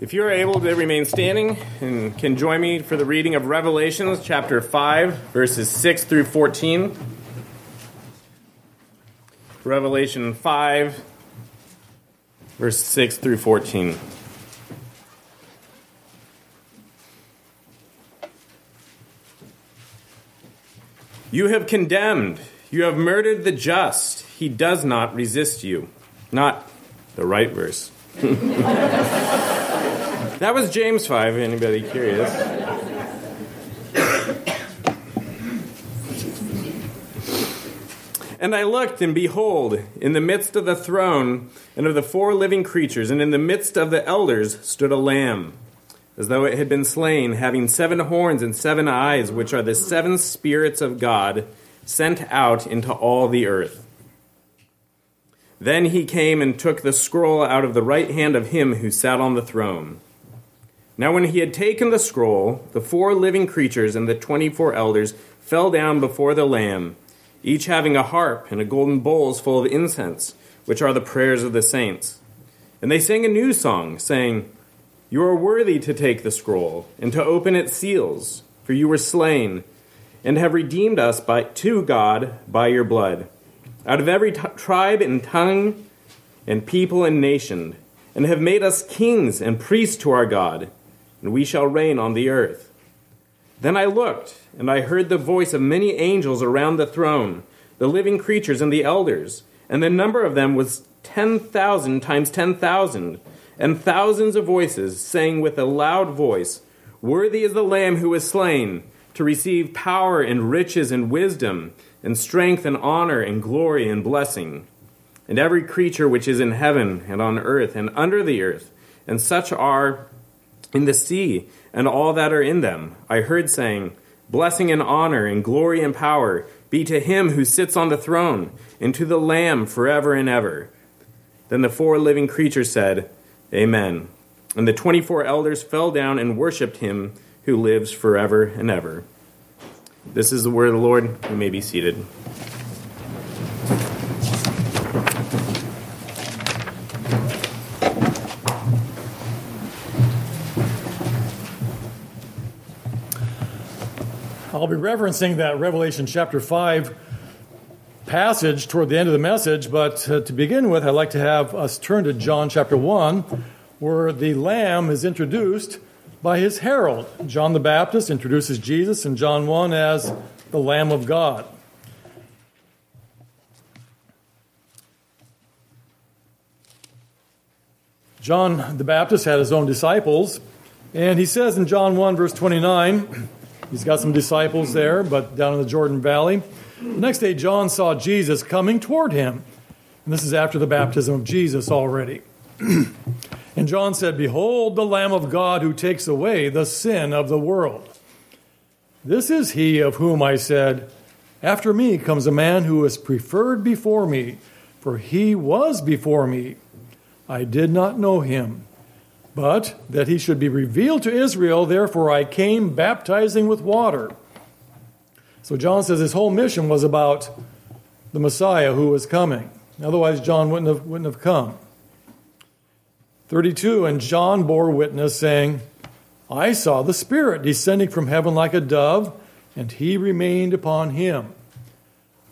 If you are able to remain standing and can join me for the reading of Revelations chapter 5, verses 6 through 14. Revelation 5, verse 6 through 14. You have condemned, you have murdered the just. He does not resist you. Not the right verse. that was James 5, anybody curious? And I looked, and behold, in the midst of the throne and of the four living creatures, and in the midst of the elders, stood a lamb, as though it had been slain, having seven horns and seven eyes, which are the seven spirits of God sent out into all the earth. Then he came and took the scroll out of the right hand of him who sat on the throne. Now, when he had taken the scroll, the four living creatures and the twenty four elders fell down before the Lamb, each having a harp and a golden bowls full of incense, which are the prayers of the saints. And they sang a new song, saying, You are worthy to take the scroll and to open its seals, for you were slain, and have redeemed us by, to God by your blood out of every t- tribe and tongue and people and nation, and have made us kings and priests to our God, and we shall reign on the earth. Then I looked, and I heard the voice of many angels around the throne, the living creatures and the elders, and the number of them was ten thousand times ten thousand, and thousands of voices saying with a loud voice, Worthy is the Lamb who was slain to receive power and riches and wisdom and strength and honor and glory and blessing. And every creature which is in heaven and on earth and under the earth, and such are in the sea and all that are in them, I heard saying, Blessing and honor and glory and power be to him who sits on the throne and to the Lamb forever and ever. Then the four living creatures said, Amen. And the twenty four elders fell down and worshipped him who lives forever and ever. This is the word of the Lord. You may be seated. I'll be referencing that Revelation chapter 5 passage toward the end of the message, but uh, to begin with, I'd like to have us turn to John chapter 1, where the Lamb is introduced by his herald. John the Baptist introduces Jesus in John 1 as the Lamb of God. John the Baptist had his own disciples, and he says in John 1, verse 29, he's got some disciples there, but down in the Jordan Valley. The next day, John saw Jesus coming toward him. And this is after the baptism of Jesus already. And John said, Behold the Lamb of God who takes away the sin of the world. This is he of whom I said, After me comes a man who is preferred before me, for he was before me. I did not know him. But that he should be revealed to Israel, therefore I came baptizing with water. So John says his whole mission was about the Messiah who was coming. Otherwise, John wouldn't have, wouldn't have come. 32 And John bore witness, saying, I saw the Spirit descending from heaven like a dove, and he remained upon him.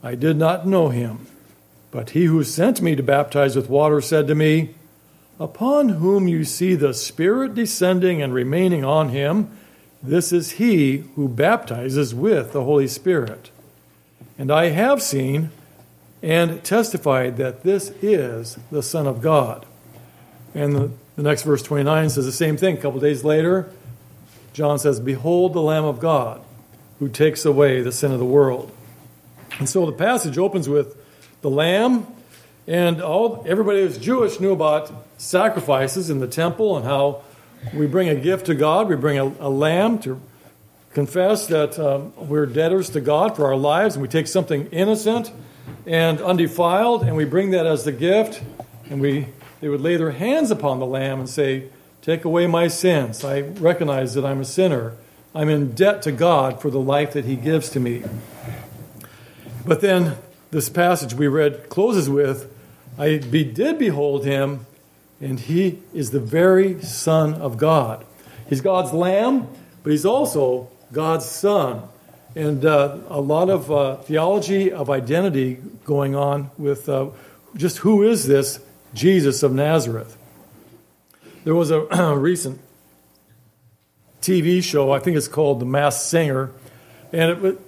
I did not know him, but he who sent me to baptize with water said to me, Upon whom you see the Spirit descending and remaining on him, this is he who baptizes with the Holy Spirit. And I have seen and testified that this is the Son of God. And the, the next verse 29 says the same thing. A couple days later, John says, Behold the Lamb of God who takes away the sin of the world. And so the passage opens with the lamb, and all everybody who's Jewish knew about sacrifices in the temple and how we bring a gift to God. We bring a, a lamb to confess that um, we're debtors to God for our lives, and we take something innocent and undefiled, and we bring that as the gift, and we they would lay their hands upon the lamb and say, Take away my sins. I recognize that I'm a sinner. I'm in debt to God for the life that He gives to me. But then this passage we read closes with, I be, did behold him, and he is the very Son of God. He's God's Lamb, but he's also God's Son. And uh, a lot of uh, theology of identity going on with uh, just who is this Jesus of Nazareth. There was a recent TV show, I think it's called The Masked Singer, and it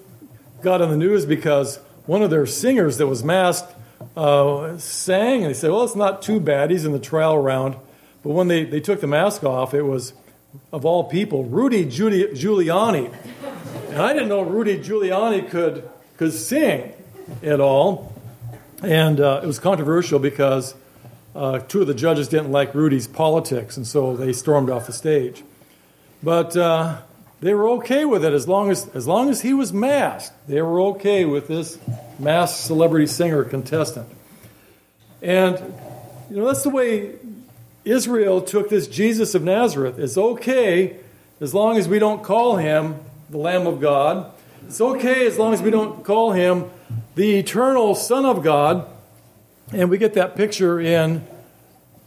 got on the news because one of their singers that was masked uh, sang, and they said, Well, it's not too bad. He's in the trial round. But when they, they took the mask off, it was, of all people, Rudy Giuliani. And I didn't know Rudy Giuliani could, could sing at all. And uh, it was controversial because uh, two of the judges didn't like Rudy's politics, and so they stormed off the stage. But uh, they were okay with it as long as, as long as he was masked. They were okay with this masked celebrity singer contestant. And, you know, that's the way Israel took this Jesus of Nazareth. It's okay as long as we don't call him the Lamb of God. It's okay as long as we don't call him the eternal Son of God. And we get that picture in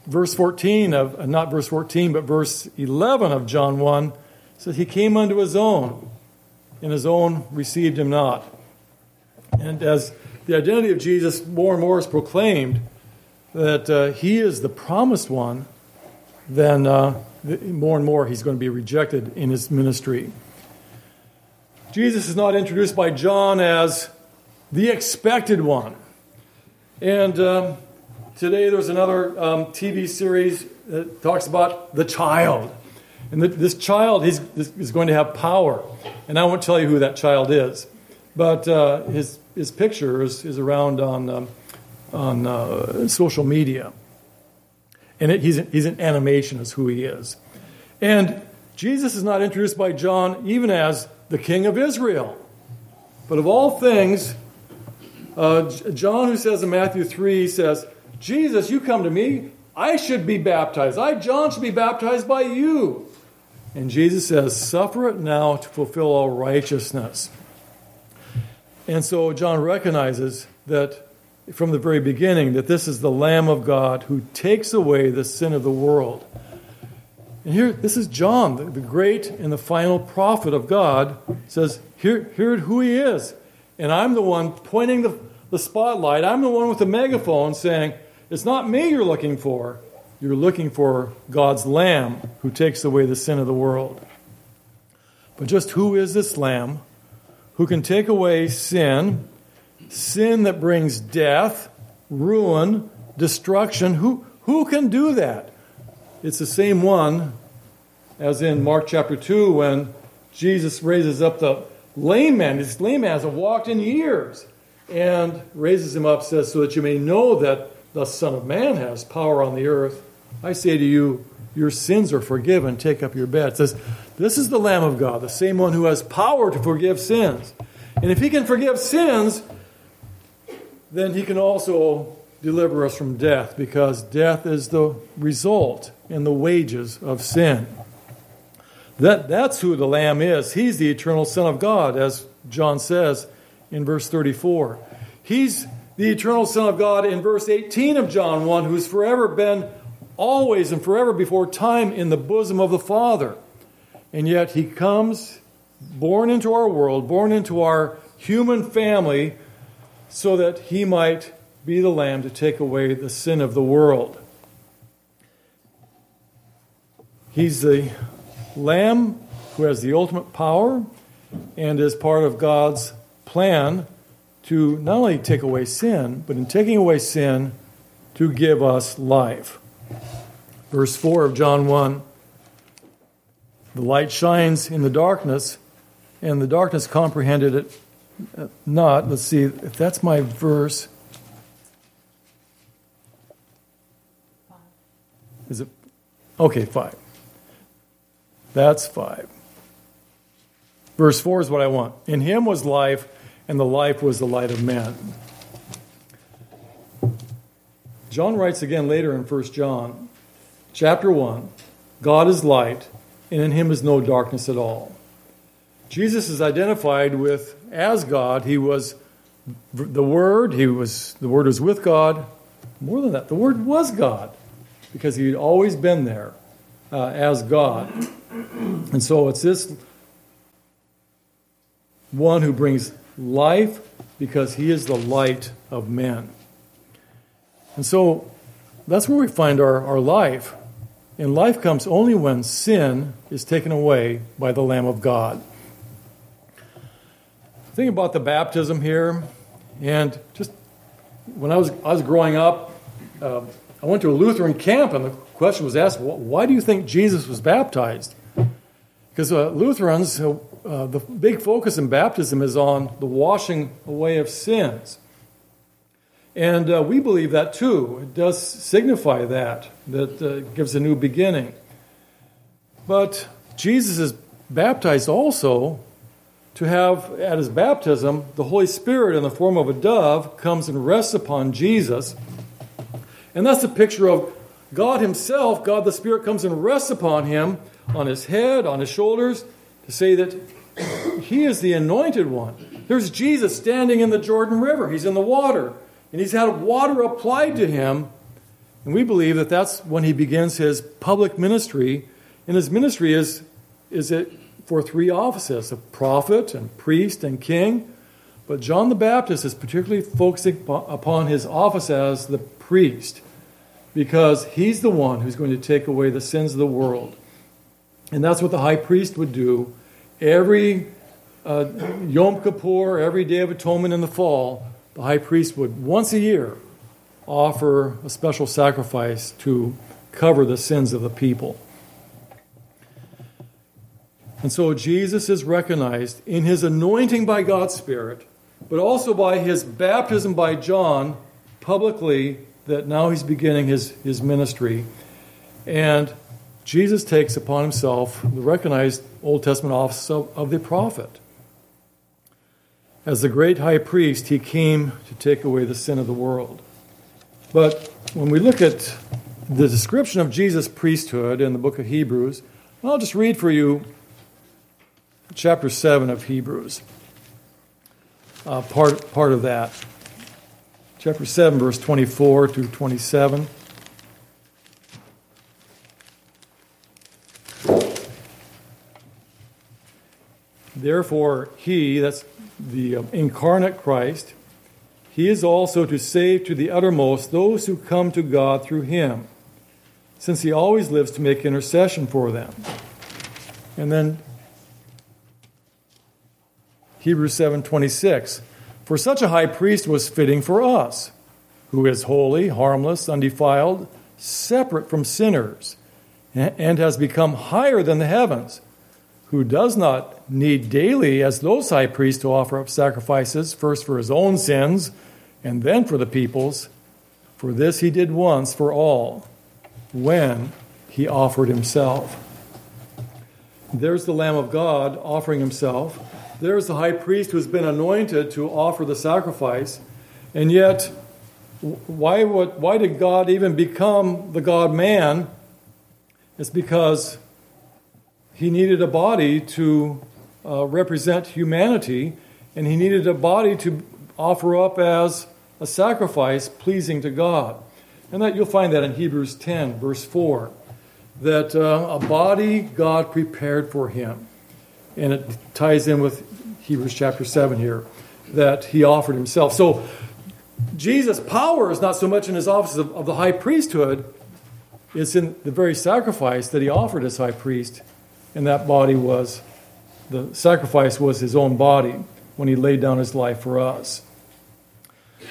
verse 14 of, uh, not verse 14, but verse 11 of John 1. It says, He came unto his own, and his own received him not. And as the identity of Jesus more and more is proclaimed, that uh, he is the promised one, then uh, more and more he's going to be rejected in his ministry. Jesus is not introduced by John as the expected one. And um, today there's another um, TV series that talks about the child. And this child is, is going to have power. And I won't tell you who that child is. But uh, his, his picture is, is around on, um, on uh, social media. And it, he's, an, he's an animation, is who he is. And Jesus is not introduced by John even as the King of Israel. But of all things, uh, John, who says in Matthew 3, says, Jesus, you come to me, I should be baptized. I, John, should be baptized by you. And Jesus says, Suffer it now to fulfill all righteousness. And so John recognizes that from the very beginning that this is the Lamb of God who takes away the sin of the world. And here, this is John, the, great and the final prophet of God, says, here, here who he is. And I'm the one pointing the, the spotlight. I'm the one with the megaphone saying, It's not me you're looking for. You're looking for God's Lamb who takes away the sin of the world. But just who is this Lamb who can take away sin, sin that brings death, ruin, destruction? Who, who can do that? It's the same one as in Mark chapter 2 when Jesus raises up the lame man. This lame man hasn't walked in years and raises him up, says, So that you may know that the Son of Man has power on the earth. I say to you, your sins are forgiven. Take up your bed. Says, This is the Lamb of God, the same one who has power to forgive sins. And if he can forgive sins, then he can also deliver us from death because death is the result and the wages of sin. That, that's who the Lamb is. He's the eternal Son of God, as John says in verse 34. He's the eternal Son of God in verse 18 of John 1, who's forever been always and forever before time in the bosom of the Father. And yet he comes born into our world, born into our human family, so that he might be the Lamb to take away the sin of the world. He's the Lamb who has the ultimate power and is part of God's plan to not only take away sin, but in taking away sin, to give us life. Verse 4 of John 1 The light shines in the darkness, and the darkness comprehended it not. Let's see if that's my verse. Is it? Okay, five. That's five. Verse 4 is what I want. In him was life, and the life was the light of men. John writes again later in 1 John, chapter 1 God is light, and in him is no darkness at all. Jesus is identified with as God. He was the Word, he was the Word was with God. More than that, the Word was God. because he had always been there uh, as God. And so it's this one who brings life because he is the light of men. And so that's where we find our, our life. And life comes only when sin is taken away by the Lamb of God. Think about the baptism here, and just when I was, I was growing up, uh, I went to a Lutheran camp, and the question was asked, why do you think Jesus was baptized? Because uh, Lutherans, uh, uh, the big focus in baptism is on the washing away of sins. And uh, we believe that too. It does signify that, that uh, gives a new beginning. But Jesus is baptized also to have, at his baptism, the Holy Spirit in the form of a dove comes and rests upon Jesus. And that's a picture of God Himself, God the Spirit comes and rests upon him, on his head, on his shoulders, to say that he is the anointed one. There's Jesus standing in the Jordan River. He's in the water and he's had water applied to him. And we believe that that's when he begins his public ministry. And his ministry is, is it for three offices of prophet and priest and king. But John the Baptist is particularly focusing upon his office as the priest because he's the one who's going to take away the sins of the world. And that's what the high priest would do every uh, Yom Kippur, every Day of Atonement in the fall the high priest would once a year offer a special sacrifice to cover the sins of the people. And so Jesus is recognized in his anointing by God's Spirit, but also by his baptism by John publicly that now he's beginning his, his ministry. And Jesus takes upon himself the recognized Old Testament office of, of the prophet. As the great high priest, he came to take away the sin of the world. But when we look at the description of Jesus' priesthood in the book of Hebrews, I'll just read for you chapter 7 of Hebrews, uh, part, part of that. Chapter 7, verse 24 to 27. Therefore, he, that's the um, incarnate Christ, he is also to save to the uttermost those who come to God through him, since he always lives to make intercession for them. And then Hebrews 7:26 For such a high priest was fitting for us, who is holy, harmless, undefiled, separate from sinners, and has become higher than the heavens who does not need daily, as those high priests, to offer up sacrifices, first for his own sins and then for the people's. For this he did once for all, when he offered himself. There's the Lamb of God offering himself. There's the high priest who's been anointed to offer the sacrifice. And yet, why, would, why did God even become the God man? It's because he needed a body to uh, represent humanity, and he needed a body to offer up as a sacrifice pleasing to God. And that you'll find that in Hebrews 10, verse 4, that uh, a body God prepared for him. And it ties in with Hebrews chapter 7 here, that he offered himself. So Jesus' power is not so much in his office of, of the high priesthood, it's in the very sacrifice that he offered as high priest and that body was the sacrifice was his own body when he laid down his life for us.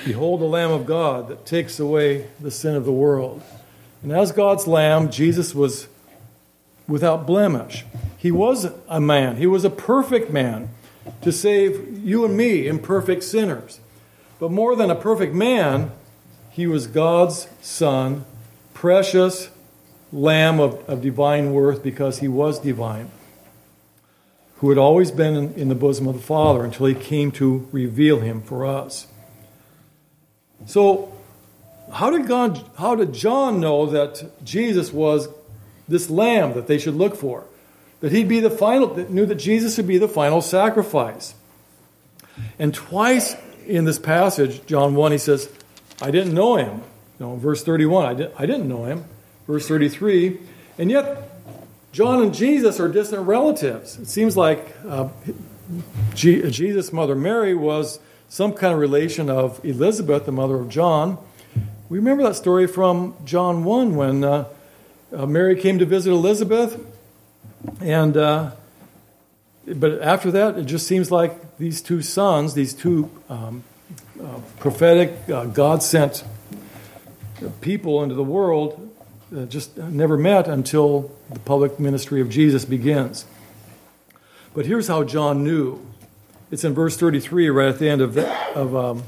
Behold the Lamb of God that takes away the sin of the world. And as God's Lamb, Jesus was without blemish. He was a man, he was a perfect man to save you and me, imperfect sinners. But more than a perfect man, he was God's Son, precious, lamb of, of divine worth because he was divine, who had always been in, in the bosom of the Father until he came to reveal him for us. So, how did, God, how did John know that Jesus was this lamb that they should look for? That he'd be the final, that knew that Jesus would be the final sacrifice. And twice in this passage, John 1, he says, I didn't know him. You know, verse 31, I, did, I didn't know him. Verse 33. And yet, John and Jesus are distant relatives. It seems like uh, Jesus' mother Mary was some kind of relation of Elizabeth, the mother of John. We remember that story from John 1 when uh, uh, Mary came to visit Elizabeth. And, uh, but after that, it just seems like these two sons, these two um, uh, prophetic, uh, God sent people into the world, uh, just never met until the public ministry of Jesus begins. But here's how John knew. It's in verse 33, right at the end of that, of, um,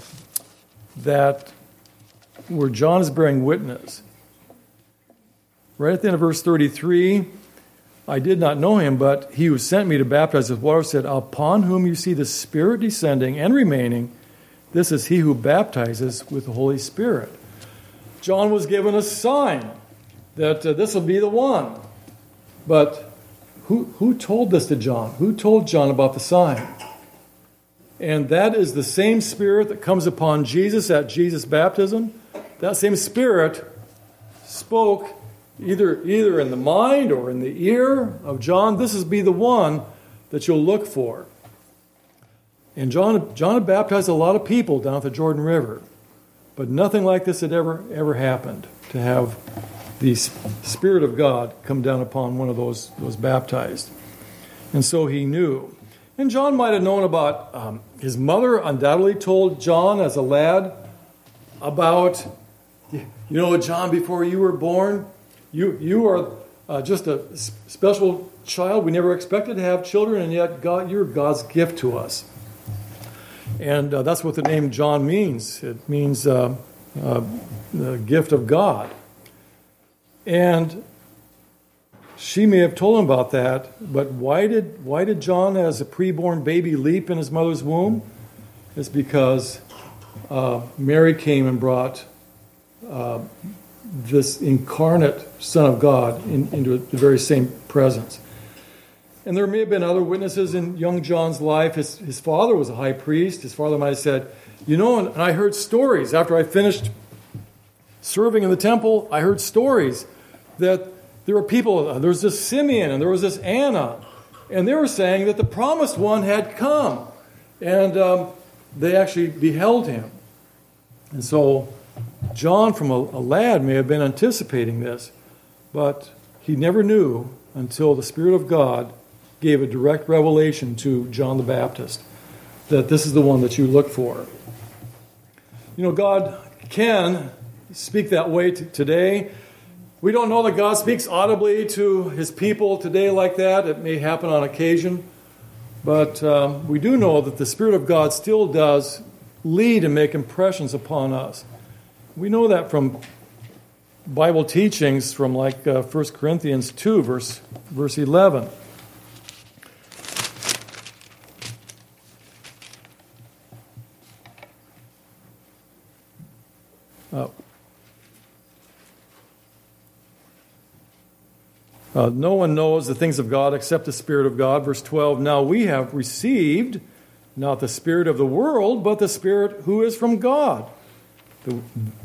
that where John is bearing witness. Right at the end of verse 33, I did not know him, but he who sent me to baptize with water said, Upon whom you see the Spirit descending and remaining, this is he who baptizes with the Holy Spirit. John was given a sign that uh, this will be the one. But who, who told this to John? Who told John about the sign? And that is the same spirit that comes upon Jesus at Jesus' baptism. That same spirit spoke either, either in the mind or in the ear of John. This is be the one that you'll look for. And John, John baptized a lot of people down at the Jordan River, but nothing like this had ever, ever happened to have the Spirit of God come down upon one of those, those baptized. And so he knew. And John might have known about, um, his mother undoubtedly told John as a lad about, you know, John, before you were born, you, you are uh, just a special child. We never expected to have children, and yet God, you're God's gift to us. And uh, that's what the name John means. It means uh, uh the gift of God. And she may have told him about that, but why did, why did John, as a preborn baby, leap in his mother's womb? It's because uh, Mary came and brought uh, this incarnate Son of God in, into the very same presence. And there may have been other witnesses in young John's life. His, his father was a high priest. His father might have said, You know, and, and I heard stories after I finished serving in the temple, I heard stories that there were people, uh, there was this Simeon and there was this Anna, and they were saying that the promised one had come. And um, they actually beheld him. And so John, from a, a lad, may have been anticipating this, but he never knew until the Spirit of God gave a direct revelation to John the Baptist that this is the one that you look for. You know, God can speak that way t- today. We don't know that God speaks audibly to his people today like that. It may happen on occasion. But um, we do know that the Spirit of God still does lead and make impressions upon us. We know that from Bible teachings from like uh, 1 Corinthians 2, verse, verse 11. Uh, no one knows the things of God except the Spirit of God. Verse 12 Now we have received not the Spirit of the world, but the Spirit who is from God.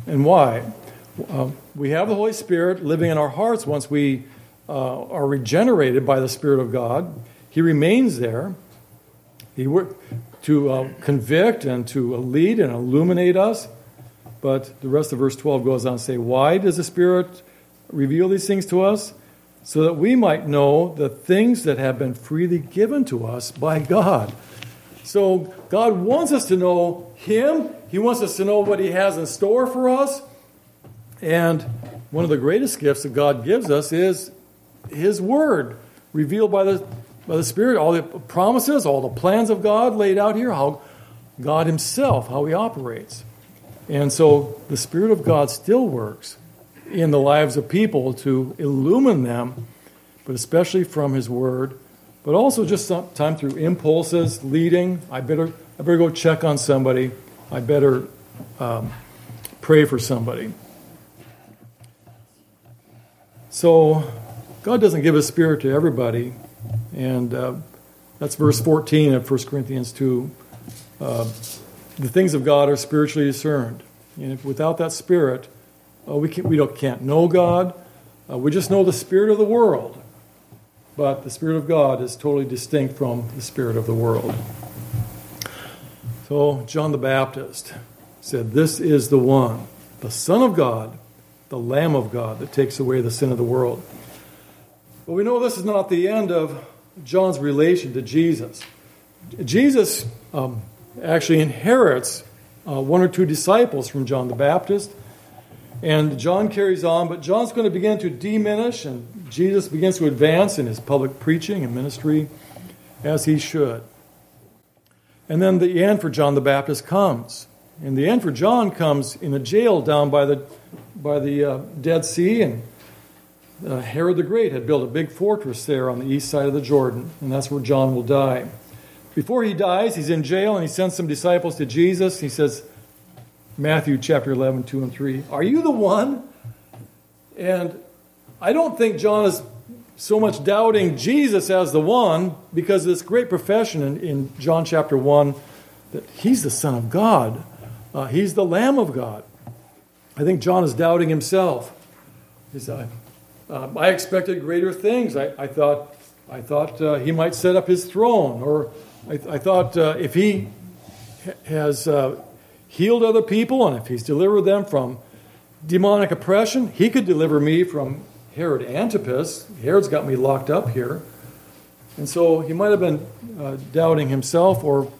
And why? Uh, we have the Holy Spirit living in our hearts once we uh, are regenerated by the Spirit of God. He remains there he work, to uh, convict and to lead and illuminate us. But the rest of verse 12 goes on to say, Why does the Spirit reveal these things to us? So that we might know the things that have been freely given to us by God. So God wants us to know Him, He wants us to know what He has in store for us. And one of the greatest gifts that God gives us is His Word, revealed by the, by the Spirit, all the promises, all the plans of God laid out here, how God Himself, how He operates. And so the Spirit of God still works in the lives of people to illumine them, but especially from His Word, but also just time through impulses, leading. I better, I better go check on somebody. I better um, pray for somebody. So, God doesn't give a spirit to everybody, and uh, that's verse 14 of 1 Corinthians 2. Uh, the things of God are spiritually discerned. And if without that spirit, uh, we, can, we don't, can't know God. Uh, we just know the spirit of the world, but the spirit of God is totally distinct from the spirit of the world. So John the Baptist said, This is the one, the Son of God, the Lamb of God that takes away the sin of the world. But we know this is not the end of John's relation to Jesus. Jesus um, actually inherits uh, one or two disciples from John the Baptist. And John carries on, but John's going to begin to diminish, and Jesus begins to advance in his public preaching and ministry as he should. And then the end for John the Baptist comes. And the end for John comes in a jail down by the, by the uh, Dead Sea. And uh, Herod the Great had built a big fortress there on the east side of the Jordan. And that's where John will die. Before he dies, he's in jail and he sends some disciples to Jesus. He says, Matthew chapter 11, 2 and 3, Are you the one? And I don't think John is so much doubting Jesus as the one because of this great profession in, in John chapter 1 that he's the Son of God, uh, he's the Lamb of God. I think John is doubting himself. He's, uh, uh, I expected greater things. I, I thought, I thought uh, he might set up his throne, or I, I thought uh, if he has healed other people and if he's delivered them from demonic oppression, he could deliver me from Herod Antipas. Herod's got me locked up here. And so he might have been uh, doubting himself or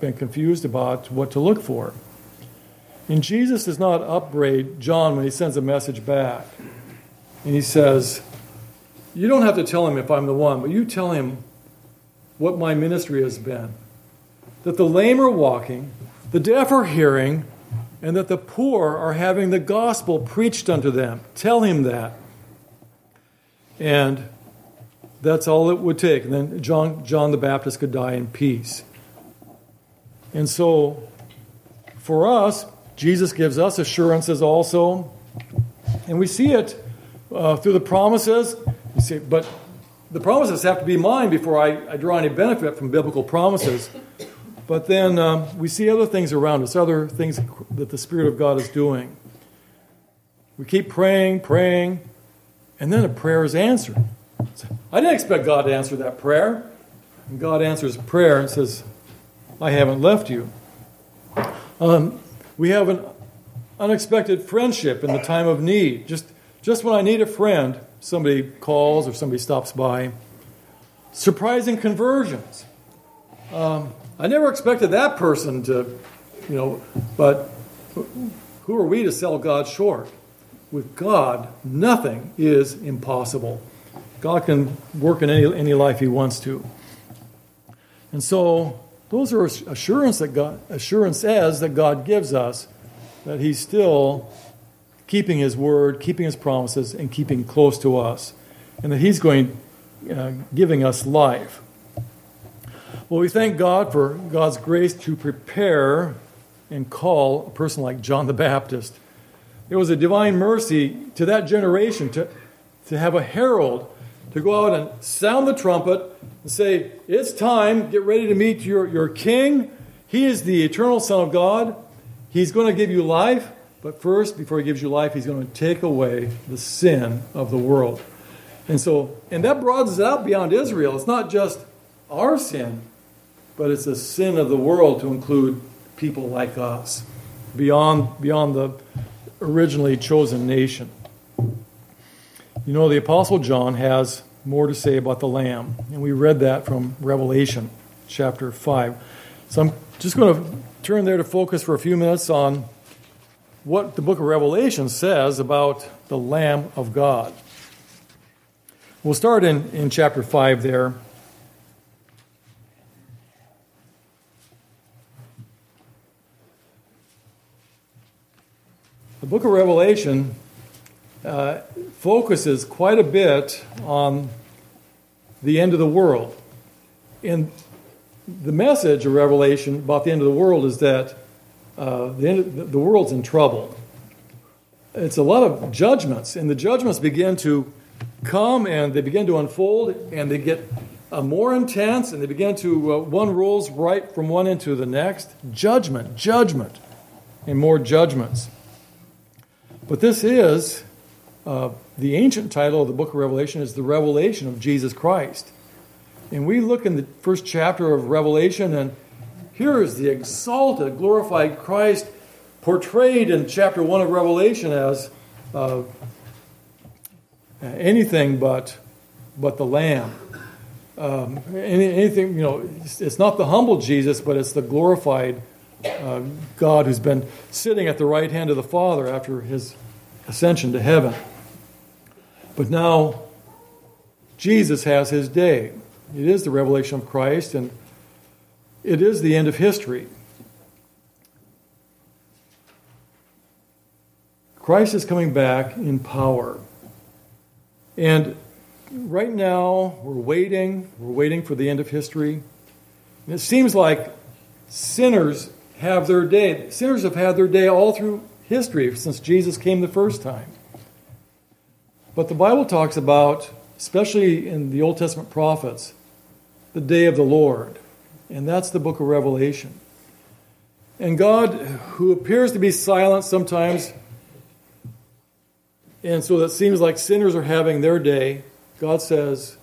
been confused about what to look for. And Jesus does not upbraid John when he sends a message back. And he says, You don't have to tell him if I'm the one, but you tell him what my ministry has been. That the lame are walking, the deaf are hearing, and that the poor are having the gospel preached unto them. Tell him that. And that's all it would take. And then John, John the Baptist could die in peace. And so, for us, Jesus gives us assurances also. And we see it uh, through the promises. You see, but the promises have to be mine before I, I draw any benefit from biblical promises. But then um, we see other things around us, other things that the Spirit of God is doing. We keep praying, praying, and then a prayer is answered. I didn't expect God to answer that prayer. And God answers a prayer and says, I haven't left you. Um, we have an unexpected friendship in the time of need. Just, just when I need a friend, somebody calls or somebody stops by. Surprising conversions. Um, I never expected that person to, you know, but who are we to sell God short? With God, nothing is impossible. God can work in any, any life He wants to. And so, those are assurance that God, assurances that God gives us that He's still keeping His word, keeping His promises, and keeping close to us, and that He's going, uh, giving us life. Well, we thank God for God's grace to prepare and call a person like John the Baptist. It was a divine mercy to that generation to, to have a herald to go out and sound the trumpet and say, It's time, get ready to meet your, your king. He is the eternal Son of God. He's going to give you life, but first, before he gives you life, he's going to take away the sin of the world. And so, and that broadens it out beyond Israel. It's not just our sin, but it's a sin of the world to include people like us beyond, beyond the originally chosen nation. You know, the Apostle John has more to say about the Lamb, and we read that from Revelation chapter 5. So I'm just going to turn there to focus for a few minutes on what the book of Revelation says about the Lamb of God. We'll start in, in chapter 5 there. The book of Revelation uh, focuses quite a bit on the end of the world. And the message of Revelation about the end of the world is that uh, the, end, the world's in trouble. It's a lot of judgments, and the judgments begin to come and they begin to unfold, and they get uh, more intense, and they begin to, uh, one rolls right from one into the next. Judgment, judgment, and more judgments. But this is uh, the ancient title of the book of Revelation is the revelation of Jesus Christ. And we look in the first chapter of Revelation, and here is the exalted, glorified Christ portrayed in chapter 1 of Revelation as uh, anything but, but the Lamb. Um, anything, you know, it's, it's, not the humble Jesus, but it's the glorified uh, God who's been sitting at the right hand of the Father after his ascension to heaven. But now, Jesus has his day. It is the revelation of Christ, and it is the end of history. Christ is coming back in power. And right now, we're waiting. We're waiting for the end of history. And it seems like sinners have their day. Sinners have had their day all through history since Jesus came the first time. But the Bible talks about, especially in the Old Testament prophets, the day of the Lord. And that's the book of Revelation. And God, who appears to be silent sometimes, and so that seems like sinners are having their day, God says,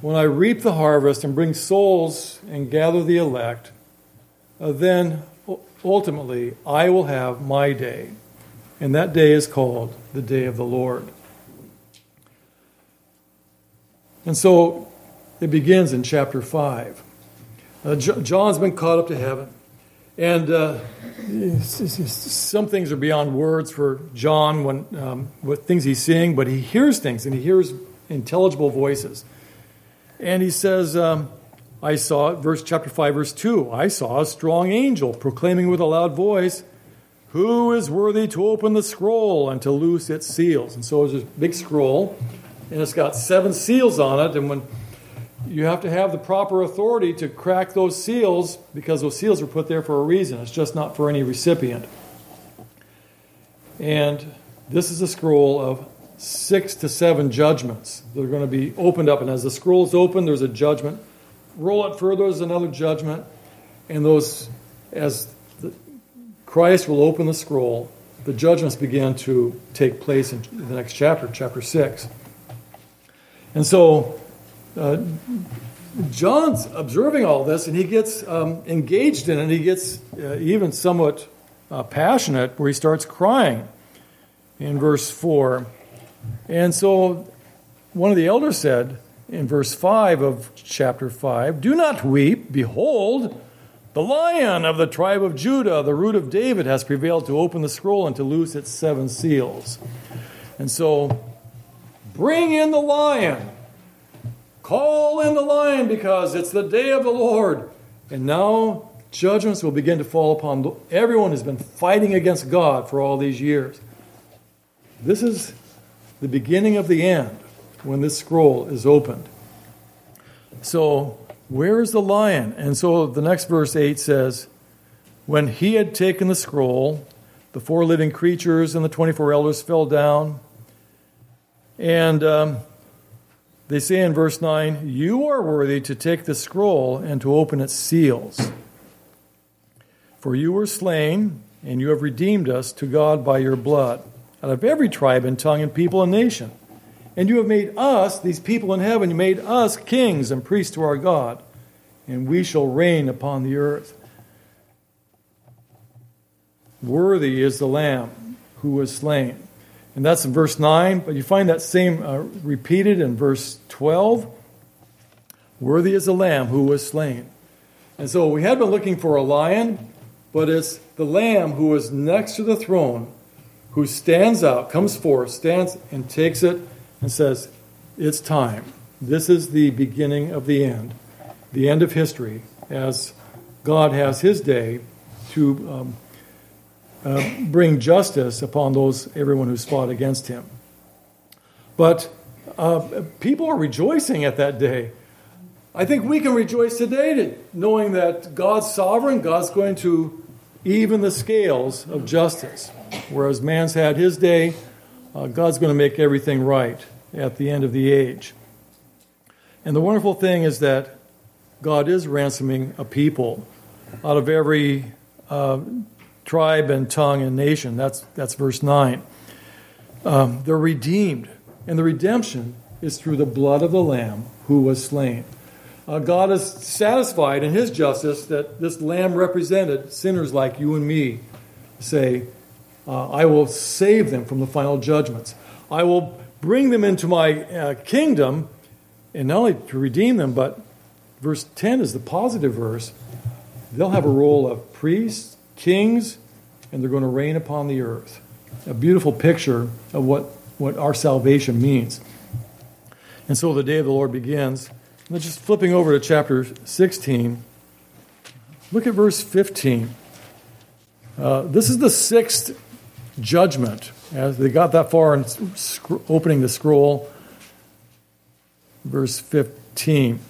When I reap the harvest and bring souls and gather the elect, uh, then ultimately I will have my day. And that day is called the day of the Lord. And so it begins in chapter 5. Uh, John's been caught up to heaven. And uh, some things are beyond words for John when um, what things he's seeing, but he hears things and he hears intelligible voices. And he says, um, I saw, verse chapter 5, verse 2, I saw a strong angel proclaiming with a loud voice, Who is worthy to open the scroll and to loose its seals? And so there's a big scroll, and it's got seven seals on it. And when you have to have the proper authority to crack those seals because those seals are put there for a reason. It's just not for any recipient. And this is a scroll of six to seven judgments. They're going to be opened up. And as the scroll is open, there's a judgment. Roll it further, there's another judgment. And those, as the, Christ will open the scroll, the judgments begin to take place in the next chapter, chapter 6. And so uh, John's observing all this and he gets um, engaged in it. and He gets uh, even somewhat uh, passionate where he starts crying in verse 4. And so one of the elders said in verse 5 of chapter 5 Do not weep. Behold, the lion of the tribe of Judah, the root of David, has prevailed to open the scroll and to loose its seven seals. And so, bring in the lion. Call in the lion because it's the day of the Lord. And now judgments will begin to fall upon everyone who's been fighting against God for all these years. This is the beginning of the end when this scroll is opened. So, where is the lion? And so the next verse 8 says, When he had taken the scroll, the four living creatures and the 24 elders fell down. And um, they say in verse 9, You are worthy to take the scroll and to open its seals. For you were slain, and you have redeemed us to God by your blood, out of every tribe and tongue and people and nation. And you have made us, these people in heaven, you made us kings and priests to our God, and we shall reign upon the earth. Worthy is the Lamb who was slain. And that's in verse 9, but you find that same uh, repeated in verse 12. Worthy is the lamb who was slain. And so we had been looking for a lion, but it's the lamb who is next to the throne who stands out, comes forth, stands and takes it and says, It's time. This is the beginning of the end, the end of history, as God has his day to um, uh, bring justice upon those everyone who's fought against him. But uh, people are rejoicing at that day. I think we can rejoice today knowing that God's sovereign, God's going to even the scales of justice. Whereas man's had his day, uh, God's going to make everything right at the end of the age. And the wonderful thing is that God is ransoming a people out of every uh, tribe and tongue and nation. That's, that's verse 9. Um, they're redeemed. And the redemption is through the blood of the Lamb who was slain. Uh, God is satisfied in his justice that this lamb represented sinners like you and me. Say, uh, I will save them from the final judgments. I will bring them into my uh, kingdom, and not only to redeem them, but verse 10 is the positive verse. They'll have a role of priests, kings, and they're going to reign upon the earth. A beautiful picture of what, what our salvation means. And so the day of the Lord begins. Just flipping over to chapter 16, look at verse 15. Uh, this is the sixth judgment. As they got that far in opening the scroll, verse 15.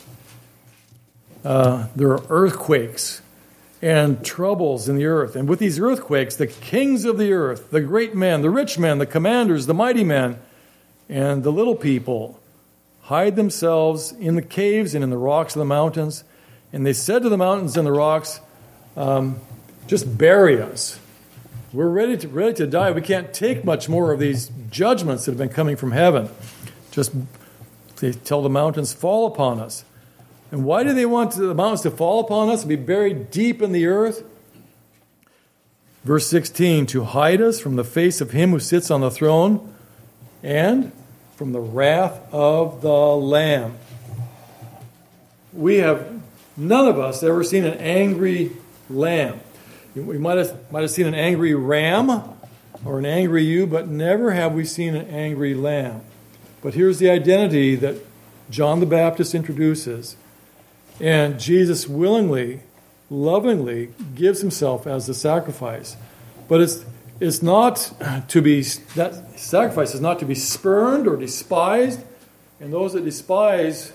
Uh, there are earthquakes and troubles in the earth. And with these earthquakes, the kings of the earth, the great men, the rich men, the commanders, the mighty men, and the little people hide themselves in the caves and in the rocks of the mountains. And they said to the mountains and the rocks, um, just bury us. We're ready to, ready to die. We can't take much more of these judgments that have been coming from heaven. Just they tell the mountains, fall upon us. And why do they want the mountains to fall upon us and be buried deep in the earth? Verse 16 to hide us from the face of him who sits on the throne and from the wrath of the Lamb. We have, none of us, ever seen an angry lamb. We might have, might have seen an angry ram or an angry ewe, but never have we seen an angry lamb. But here's the identity that John the Baptist introduces and Jesus willingly, lovingly gives himself as the sacrifice. But it's, it's not to be, that sacrifice is not to be spurned or despised. And those that despise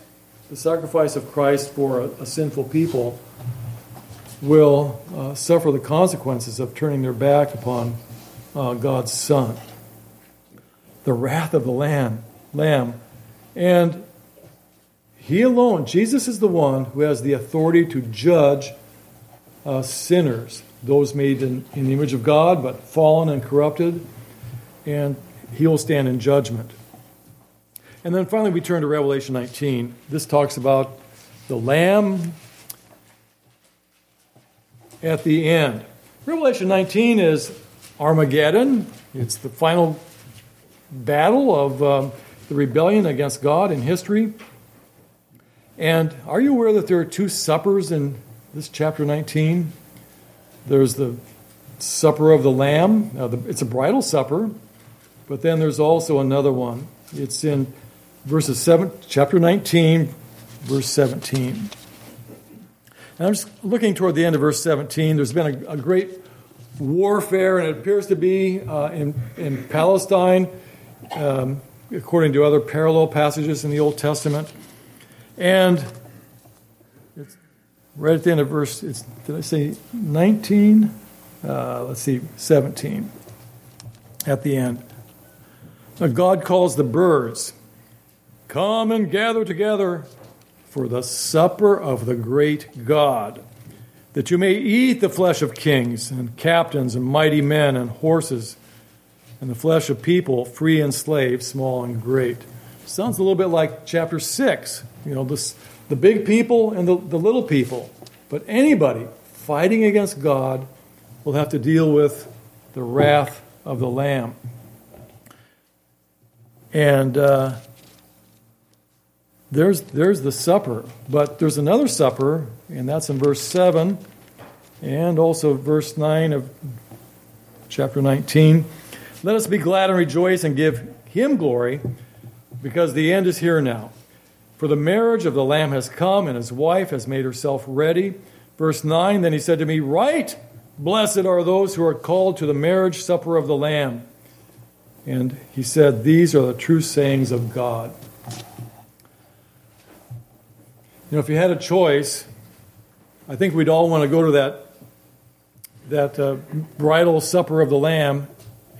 the sacrifice of Christ for a, a sinful people will uh, suffer the consequences of turning their back upon uh, God's Son. The wrath of the Lamb. Lamb. And he alone, Jesus is the one who has the authority to judge uh, sinners, those made in, in the image of God but fallen and corrupted, and he will stand in judgment. And then finally, we turn to Revelation 19. This talks about the Lamb at the end. Revelation 19 is Armageddon, it's the final battle of um, the rebellion against God in history. And are you aware that there are two suppers in this chapter 19? There's the supper of the Lamb, the, it's a bridal supper, but then there's also another one. It's in verses 7, chapter 19, verse 17. And I'm just looking toward the end of verse 17. There's been a, a great warfare, and it appears to be uh, in, in Palestine, um, according to other parallel passages in the Old Testament. And it's right at the end of verse, did I say 19? Uh, let's see, 17 at the end. Now God calls the birds, Come and gather together for the supper of the great God, that you may eat the flesh of kings and captains and mighty men and horses, and the flesh of people, free and slave, small and great. Sounds a little bit like chapter 6 you know, this, the big people and the, the little people. But anybody fighting against God will have to deal with the wrath of the Lamb. And uh, there's, there's the supper. But there's another supper, and that's in verse 7 and also verse 9 of chapter 19. Let us be glad and rejoice and give him glory because the end is here now. For the marriage of the Lamb has come, and his wife has made herself ready. Verse 9 Then he said to me, Right, blessed are those who are called to the marriage supper of the Lamb. And he said, These are the true sayings of God. You know, if you had a choice, I think we'd all want to go to that, that uh, bridal supper of the Lamb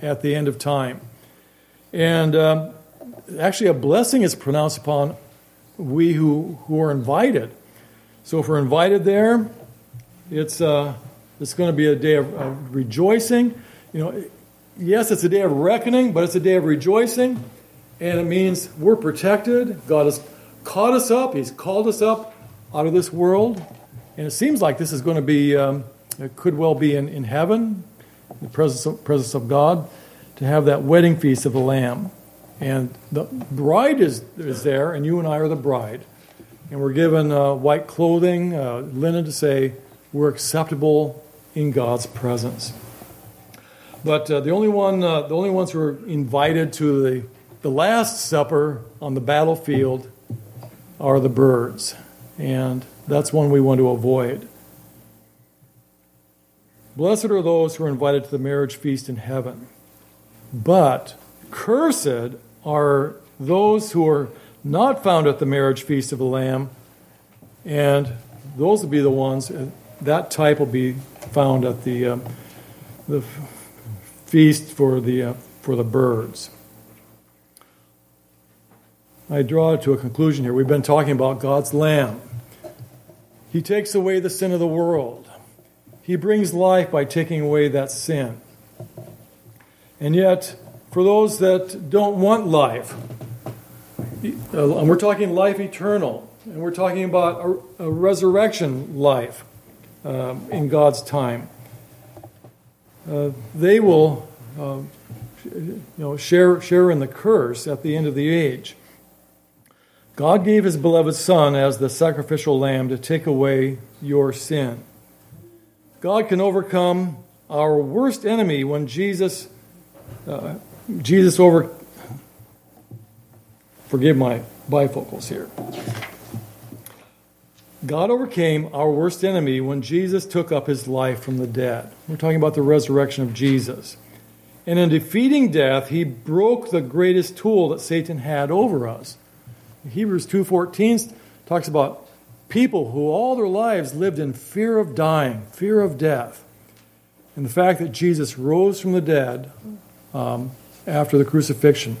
at the end of time. And um, actually, a blessing is pronounced upon we who, who are invited. So if we're invited there, it's, uh, it's going to be a day of, of rejoicing. You know, yes, it's a day of reckoning, but it's a day of rejoicing. and it means we're protected. God has caught us up, He's called us up out of this world. And it seems like this is going to be, um, it could well be in, in heaven, in the presence of, presence of God, to have that wedding feast of the Lamb. And the bride is, is there, and you and I are the bride. And we're given uh, white clothing, uh, linen to say we're acceptable in God's presence. But uh, the only one, uh, the only ones who are invited to the, the Last Supper on the battlefield are the birds. And that's one we want to avoid. Blessed are those who are invited to the marriage feast in heaven. But cursed are those who are not found at the marriage feast of the Lamb, and those will be the ones, uh, that type will be found at the, uh, the feast for the, uh, for the birds. I draw to a conclusion here. We've been talking about God's Lamb. He takes away the sin of the world. He brings life by taking away that sin. And yet, for those that don't want life, uh, and we're talking life eternal, and we're talking about a, resurrection life um, in God's time, uh, they will uh, you know, share, share in the curse at the end of the age. God gave his beloved Son as the sacrificial lamb to take away your sin. God can overcome our worst enemy when Jesus, uh, Jesus over. Forgive my bifocals here. God overcame our worst enemy when Jesus took up his life from the dead. We're talking about the resurrection of Jesus. And in defeating death, he broke the greatest tool that Satan had over us. Hebrews 2:14 talks about people who all their lives lived in fear of dying, fear of death. And the fact that Jesus rose from the dead um, after the crucifixion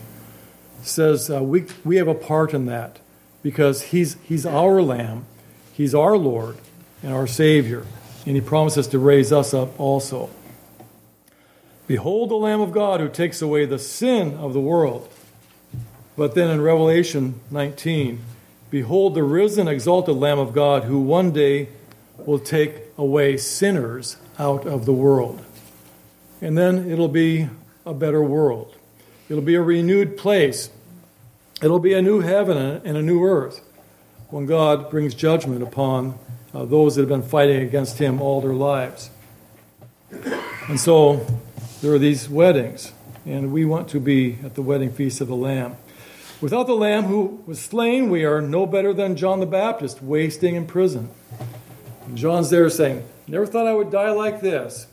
says uh, we, we have a part in that because he's, he's our Lamb, He's our Lord and our Savior, and He promises to raise us up also. Behold the Lamb of God who takes away the sin of the world. But then in Revelation 19, behold the risen, exalted Lamb of God who one day will take away sinners out of the world. And then it'll be a better world. It'll be a renewed place. It'll be a new heaven and a new earth when God brings judgment upon uh, those that have been fighting against Him all their lives. And so there are these weddings, and we want to be at the wedding feast of the Lamb. Without the Lamb who was slain, we are no better than John the Baptist, wasting in prison. And John's there saying, Never thought I would die like this.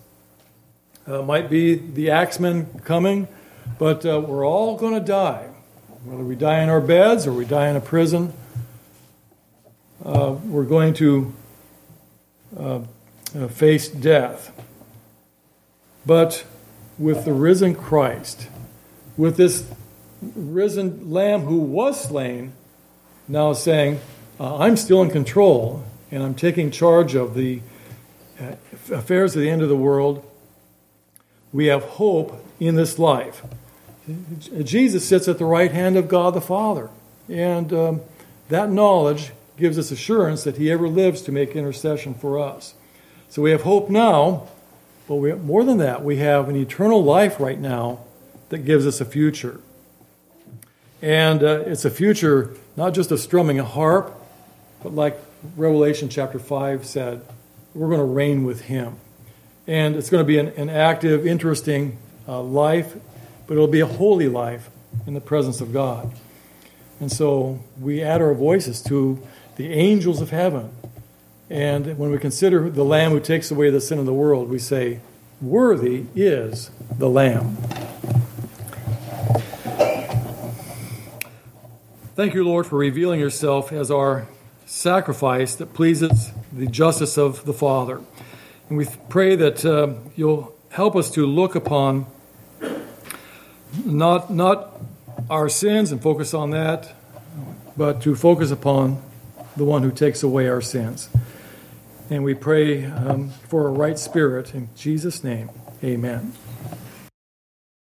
Uh, might be the axeman coming, but uh, we're all going to die. Whether we die in our beds or we die in a prison, uh, we're going to uh, uh, face death. But with the risen Christ, with this risen Lamb who was slain, now saying, uh, I'm still in control and I'm taking charge of the uh, affairs of the end of the world. We have hope in this life. Jesus sits at the right hand of God the Father, and um, that knowledge gives us assurance that He ever lives to make intercession for us. So we have hope now, but we, more than that, we have an eternal life right now that gives us a future. And uh, it's a future not just of strumming a harp, but like Revelation chapter 5 said, we're going to reign with Him. And it's going to be an, an active, interesting uh, life, but it'll be a holy life in the presence of God. And so we add our voices to the angels of heaven. And when we consider the Lamb who takes away the sin of the world, we say, Worthy is the Lamb. Thank you, Lord, for revealing yourself as our sacrifice that pleases the justice of the Father. And we pray that uh, you'll help us to look upon not, not our sins and focus on that, but to focus upon the one who takes away our sins. And we pray um, for a right spirit. In Jesus' name, amen.